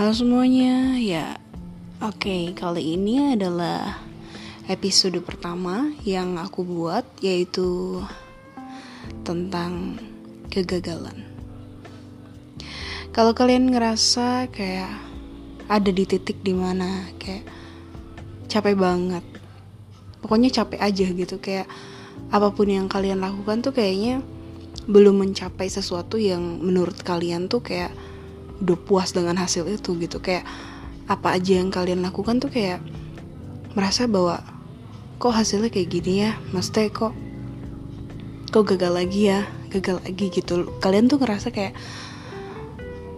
Halo semuanya, ya oke okay, kali ini adalah episode pertama yang aku buat yaitu tentang kegagalan. Kalau kalian ngerasa kayak ada di titik di mana kayak capek banget, pokoknya capek aja gitu kayak apa pun yang kalian lakukan tuh kayaknya belum mencapai sesuatu yang menurut kalian tuh kayak udah puas dengan hasil itu gitu. Kayak apa aja yang kalian lakukan tuh kayak merasa bahwa kok hasilnya kayak gini ya? Maksudnya kok kok gagal lagi ya? Gagal lagi gitu. Kalian tuh ngerasa kayak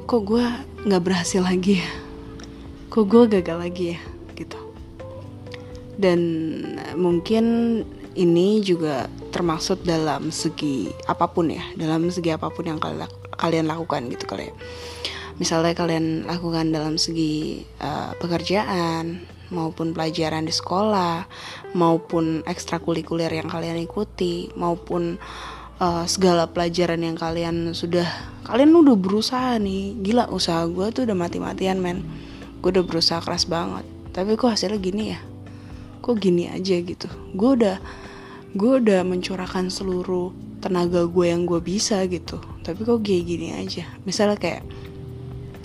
kok gue nggak berhasil lagi ya? Kok gue gagal lagi ya? Gitu. Dan mungkin ini juga termasuk dalam segi apa pun ya dalam segi apa pun yang kalian lakukan gitu kalian misalnya kalian lakukan dalam segi uh, pekerjaan maupun pelajaran di sekolah maupun ekstrakurikuler yang kalian ikuti maupun uh, segala pelajaran yang kalian sudah kalian udah berusaha nih. Gila usaha gue tuh udah mati-matian men. Gue udah berusaha keras banget. Tapi kok hasilnya gini ya? Kok gini aja gitu? Gue udah gue udah mencurahkan seluruh tenaga gue yang gue bisa gitu. Tapi kok kayak gini aja? Misalnya kayak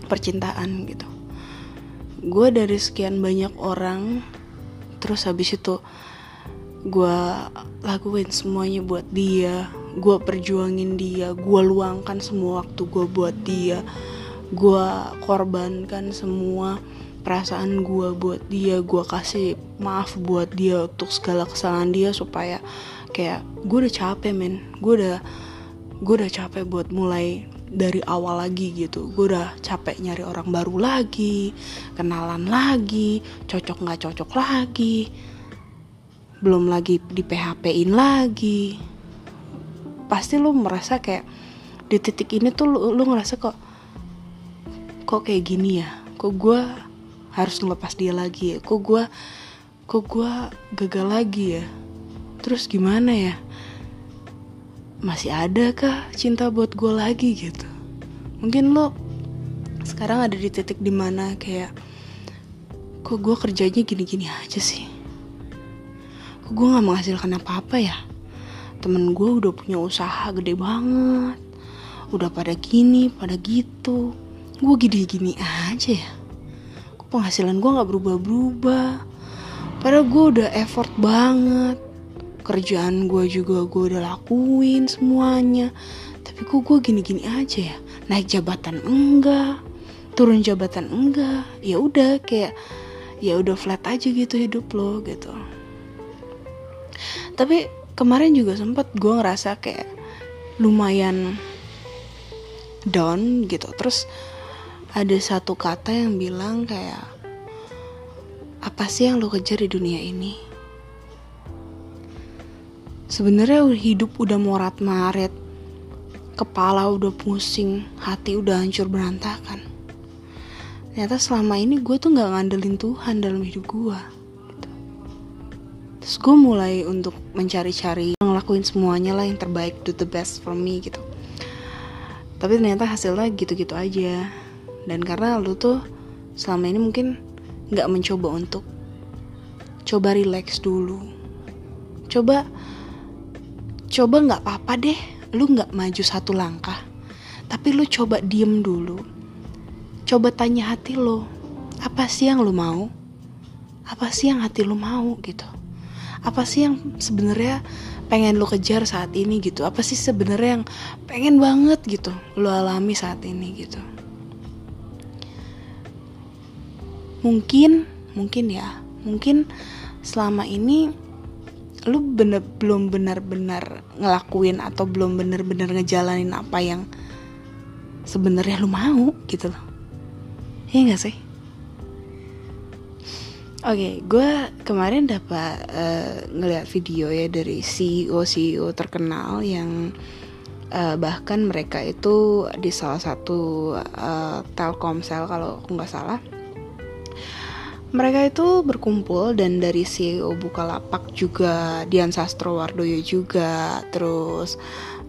percintaan gitu. Gue dari sekian banyak orang terus habis itu gue lakuin semuanya buat dia gue perjuangin dia gue luangkan semua waktu gue buat dia gue korbankan semua perasaan gue buat dia gue kasih maaf buat dia untuk segala kesalahan dia supaya kayak gue udah capek men. Gue udah gue udah capek buat mulai dari awal lagi gitu. Gue udah capek nyari orang baru lagi kenalan lagi cocok nggak cocok lagi belum lagi di PHP in lagi. Pasti lo merasa kayak di titik ini tuh lo, lo ngerasa kok kok kayak gini ya? Kok gue harus ngelepas dia lagi? Ya kok gue kok gue gagal lagi ya? Terus gimana ya masih ada kah cinta buat gue lagi gitu? Mungkin lo sekarang ada di titik di mana kayak kok gue kerjanya gini-gini aja sih? Kok gue nggak menghasilkan apa-apa ya? Temen gue udah punya usaha gede banget udah pada gini pada gitu. Gue gini-gini aja ya? Kok penghasilan gue nggak berubah-berubah? Padahal gue udah effort banget kerjaan gue juga gue udah lakuin semuanya. Tapi kok gue gini-gini aja ya? Naik jabatan enggak turun jabatan enggak. Ya udah kayak ya udah flat aja gitu hidup lo gitu. Tapi kemarin juga sempet gue ngerasa kayak lumayan down gitu. Terus ada satu kata yang bilang kayak apa sih yang lo kejar di dunia ini sebenarnya hidup udah morat maret. Kepala udah pusing hati udah hancur berantakan. Ternyata selama ini gue tuh nggak ngandelin Tuhan dalam hidup gue gitu. terus gue mulai untuk mencari-cari ngelakuin semuanya lah yang terbaik do the best for me gitu. Tapi ternyata hasilnya gitu-gitu aja. Dan karena lu tuh selama ini mungkin nggak mencoba untuk coba relax dulu. Coba coba nggak apa-apa deh. Lu nggak maju satu langkah. Tapi lu coba diem dulu. Coba tanya hati lo apa sih yang lu mau? Apa sih yang hati lu mau? Gitu. Apa sih yang sebenarnya pengen lu kejar saat ini? Gitu. Apa sih sebenarnya yang pengen banget? Gitu. Lu alami saat ini gitu. Mungkin mungkin ya. Mungkin selama ini lu bener belum benar-benar ngelakuin atau belum benar-benar ngejalanin apa yang sebenarnya lu mau gitu loh. Iya gak sih? Oke, okay, gue kemarin dapat uh, ngeliat video ya dari CEO CEO terkenal yang uh, bahkan mereka itu di salah satu uh, Telkomsel kalau aku nggak salah mereka itu berkumpul dan dari CEO Bukalapak juga Dian Sastrowardoyo juga terus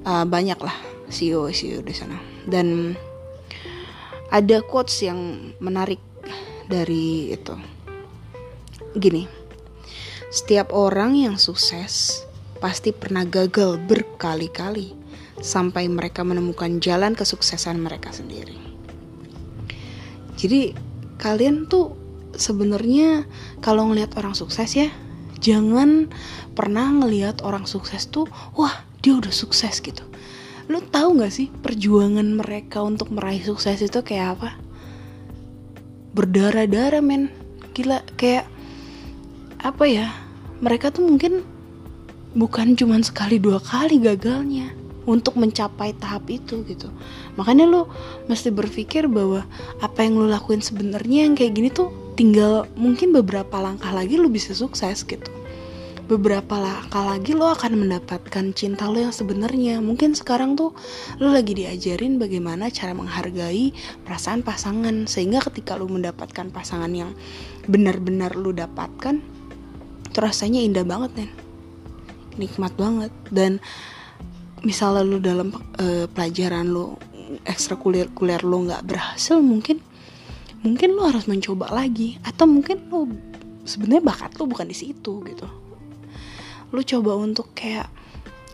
uh, banyak lah CEO CEO di sana dan ada quotes yang menarik dari itu gini setiap orang yang sukses pasti pernah gagal berkali-kali sampai mereka menemukan jalan kesuksesan mereka sendiri. Jadi kalian tuh sebenarnya kalau ngelihat orang sukses ya, jangan pernah ngelihat orang sukses tuh wah dia udah sukses gitu. Lo tahu nggak sih perjuangan mereka untuk meraih sukses itu kayak apa? Berdarah-darah men, gila kayak apa ya mereka tuh mungkin bukan cuma sekali dua kali gagalnya untuk mencapai tahap itu gitu makanya lo mesti berpikir bahwa apa yang lo lakuin sebenarnya yang kayak gini tuh tinggal mungkin beberapa langkah lagi lo bisa sukses gitu. Beberapa langkah lagi lo akan mendapatkan cinta lo yang sebenarnya. Mungkin sekarang tuh lo lagi diajarin bagaimana cara menghargai perasaan pasangan. Sehingga ketika lo mendapatkan pasangan yang benar-benar lo dapatkan itu rasanya indah banget nih nikmat banget. Dan misalnya lu dalam uh, pelajaran lu ekstrakurikuler lu nggak berhasil mungkin mungkin lu harus mencoba lagi atau mungkin lu sebenarnya bakat lu bukan di situ gitu. Lu coba untuk kayak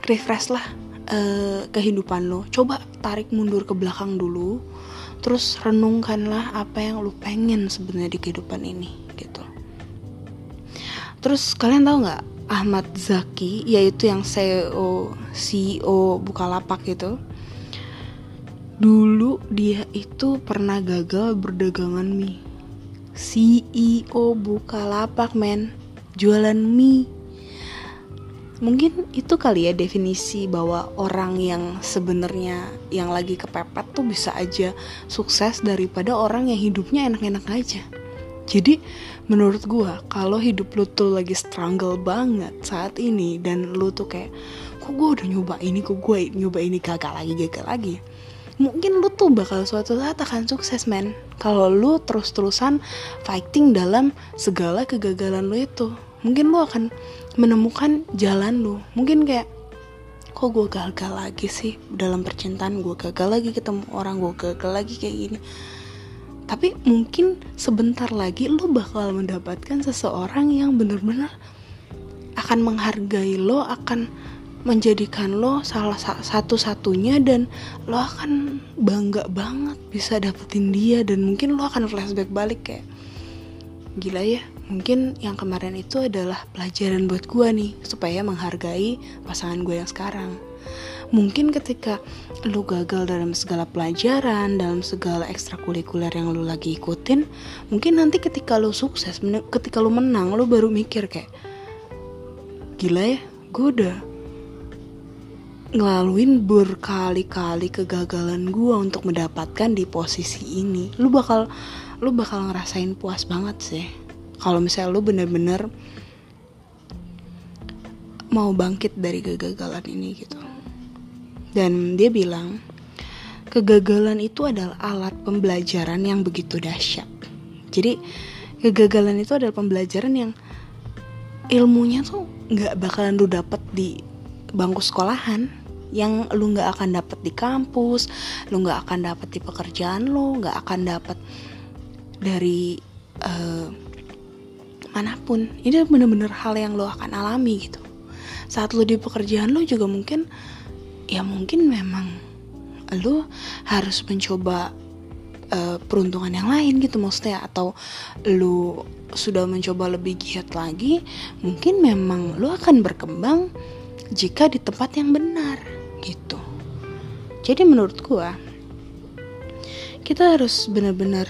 refresh lah uh, kehidupan lo coba tarik mundur ke belakang dulu terus renungkanlah apa yang lu pengen sebenarnya di kehidupan ini Terus kalian tahu nggak Ahmad Zaki yaitu yang CEO CEO Bukalapak itu dulu dia itu pernah gagal berdagangan mie. CEO Bukalapak men. Jualan mie. Mungkin itu kali ya definisi bahwa orang yang sebenarnya yang lagi kepepet tuh bisa aja sukses daripada orang yang hidupnya enak-enak aja. Jadi menurut gue kalau hidup lu tuh lagi struggle banget saat ini dan lu tuh kayak kok gue udah nyoba ini kok gue nyoba ini gagal lagi gagal lagi mungkin lu tuh bakal suatu saat akan sukses men. Kalau lu terus-terusan fighting dalam segala kegagalan lu itu mungkin lu akan menemukan jalan lu. Mungkin kayak kok gue gagal lagi sih? Dalam percintaan gue gagal lagi ketemu orang gue gagal lagi kayak gini. Tapi mungkin sebentar lagi lo bakal mendapatkan seseorang yang benar-benar akan menghargai lo akan menjadikan lo salah satu-satunya dan lo akan bangga banget bisa dapetin dia dan mungkin lo akan flashback balik kayak gila ya mungkin yang kemarin itu adalah pelajaran buat gue nih supaya menghargai pasangan gue yang sekarang. Mungkin ketika lu gagal dalam segala pelajaran dalam segala ekstrakurikuler yang lu lagi ikutin mungkin nanti ketika lu sukses ketika lu menang lu baru mikir kayak gila ya gue udah ngelaluin berkali-kali kegagalan gue untuk mendapatkan di posisi ini. Lu bakal lu bakal ngerasain puas banget sih. Kalau misalnya lu bener-bener mau bangkit dari kegagalan ini gitu. Dan dia bilang, kegagalan itu adalah alat pembelajaran yang begitu dahsyat. Jadi kegagalan itu adalah pembelajaran yang ilmunya tuh nggak bakalan lu dapet di bangku sekolahan yang lu nggak akan dapet di kampus, lu nggak akan dapet di pekerjaan lu, nggak akan dapet dari uh, mana pun. Ini bener-bener hal yang lu akan alami gitu. Saat lu di pekerjaan lu juga mungkin ya mungkin memang lu harus mencoba uh, peruntungan yang lain gitu maksudnya atau lu sudah mencoba lebih giat lagi mungkin memang lu akan berkembang jika di tempat yang benar gitu. Jadi menurut gua kita harus benar-benar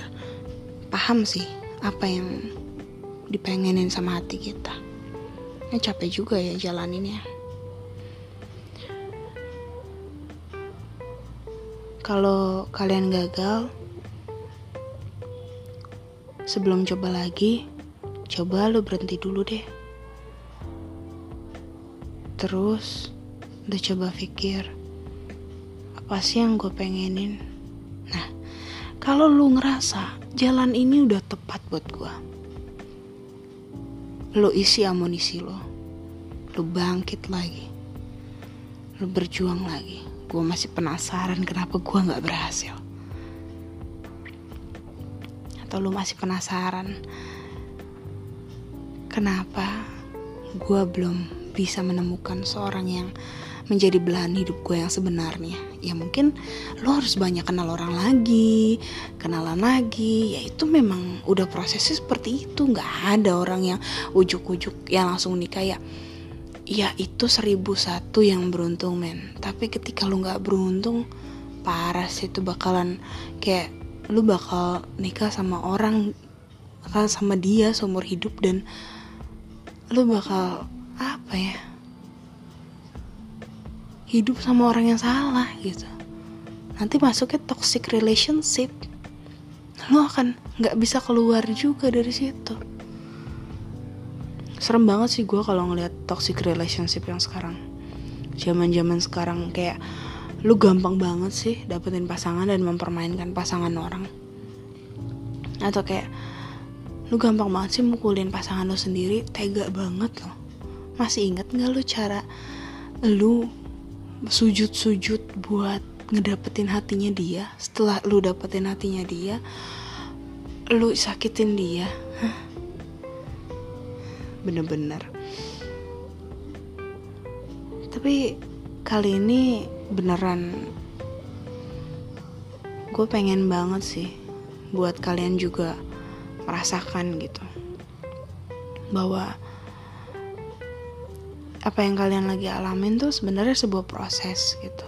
paham sih apa yang dipengenin sama hati kita. Ya capek juga ya jalaninnya. Kalau kalian gagal, sebelum coba lagi, coba lo berhenti dulu deh. Terus, udah coba pikir, apa sih yang gue pengenin? Nah, kalau lu ngerasa jalan ini udah tepat buat gue, lo isi amunisi lo, lo bangkit lagi, lo berjuang lagi gue masih penasaran kenapa gue nggak berhasil atau lu masih penasaran kenapa gue belum bisa menemukan seorang yang menjadi belahan hidup gue yang sebenarnya. Ya mungkin lo harus banyak kenal orang lagi kenalan lagi. Ya itu memang udah prosesnya seperti itu. Nggak ada orang yang ujuk-ujuk yang langsung nikah ya. Ya itu seribu satu yang beruntung men. Tapi ketika lo nggak beruntung parah sih itu bakalan kayak lu bakal nikah sama orang bakal sama dia seumur hidup dan lu bakal apa ya hidup sama orang yang salah gitu. Nanti masuknya toxic relationship. Lo akan nggak bisa keluar juga dari situ. Serem banget sih gue kalau ngeliat toxic relationship yang sekarang. Zaman zaman sekarang kayak lu gampang banget sih dapetin pasangan dan mempermainkan pasangan orang. Atau kayak lu gampang banget sih mukulin pasangan lu sendiri tega banget loh. Masih inget nggak lu cara lu sujud-sujud buat ngedapetin hatinya dia. Setelah lu dapetin hatinya dia lu sakitin dia. Bener-bener. Tapi kali ini beneran gue pengen banget sih buat kalian juga merasakan gitu. Bahwa apa yang kalian lagi alamin tuh sebenarnya sebuah proses gitu.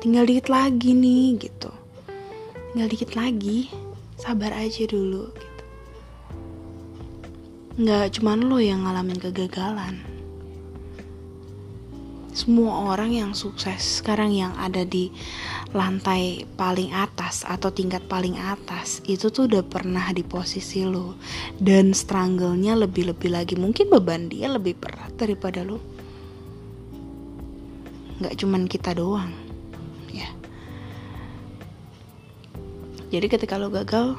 Tinggal dikit lagi nih gitu. Tinggal dikit lagi sabar aja dulu gitu. Nggak cuman lo yang ngalamin kegagalan. Semua orang yang sukses sekarang yang ada di lantai paling atas atau tingkat paling atas itu tuh udah pernah di posisi lo. Dan struggle-nya lebih-lebih lagi. Mungkin beban dia lebih berat daripada lo nggak cuman kita doang ya. Jadi ketika lo gagal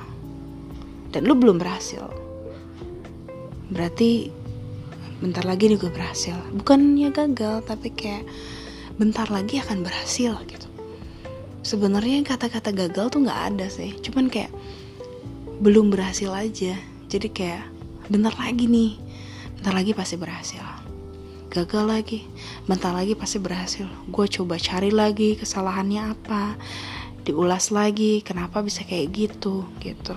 dan lo belum berhasil berarti bentar lagi nih gue berhasil. Bukannya gagal tapi kayak bentar lagi akan berhasil gitu. Sebenarnya kata-kata gagal tuh nggak ada sih. Cuman kayak belum berhasil aja. Jadi kayak bentar lagi nih bentar lagi pasti berhasil gagal lagi. Bentar lagi pasti berhasil. Gue coba cari lagi kesalahannya apa. Diulas lagi kenapa bisa kayak gitu gitu.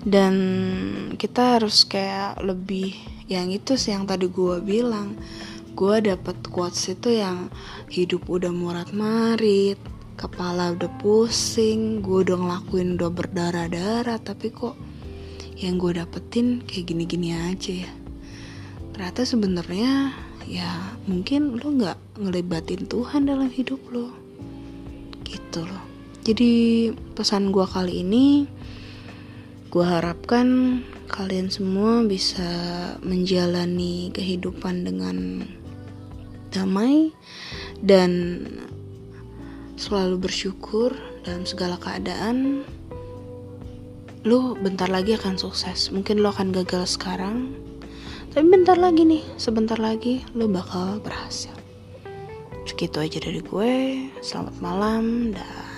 Dan kita harus kayak lebih yang itu sih yang tadi gue bilang. Gue dapet quotes itu yang hidup udah murat marit kepala udah pusing gue udah ngelakuin udah berdarah-darah tapi kok yang gue dapetin kayak gini-gini aja ya ternyata sebenarnya ya mungkin lo nggak ngelibatin Tuhan dalam hidup lo gitu loh. Jadi pesan gue kali ini gue harapkan kalian semua bisa menjalani kehidupan dengan damai dan selalu bersyukur dalam segala keadaan. Lo bentar lagi akan sukses. Mungkin lo akan gagal sekarang tapi bentar lagi nih, sebentar lagi lo bakal berhasil. Segitu aja dari gue. Selamat malam dan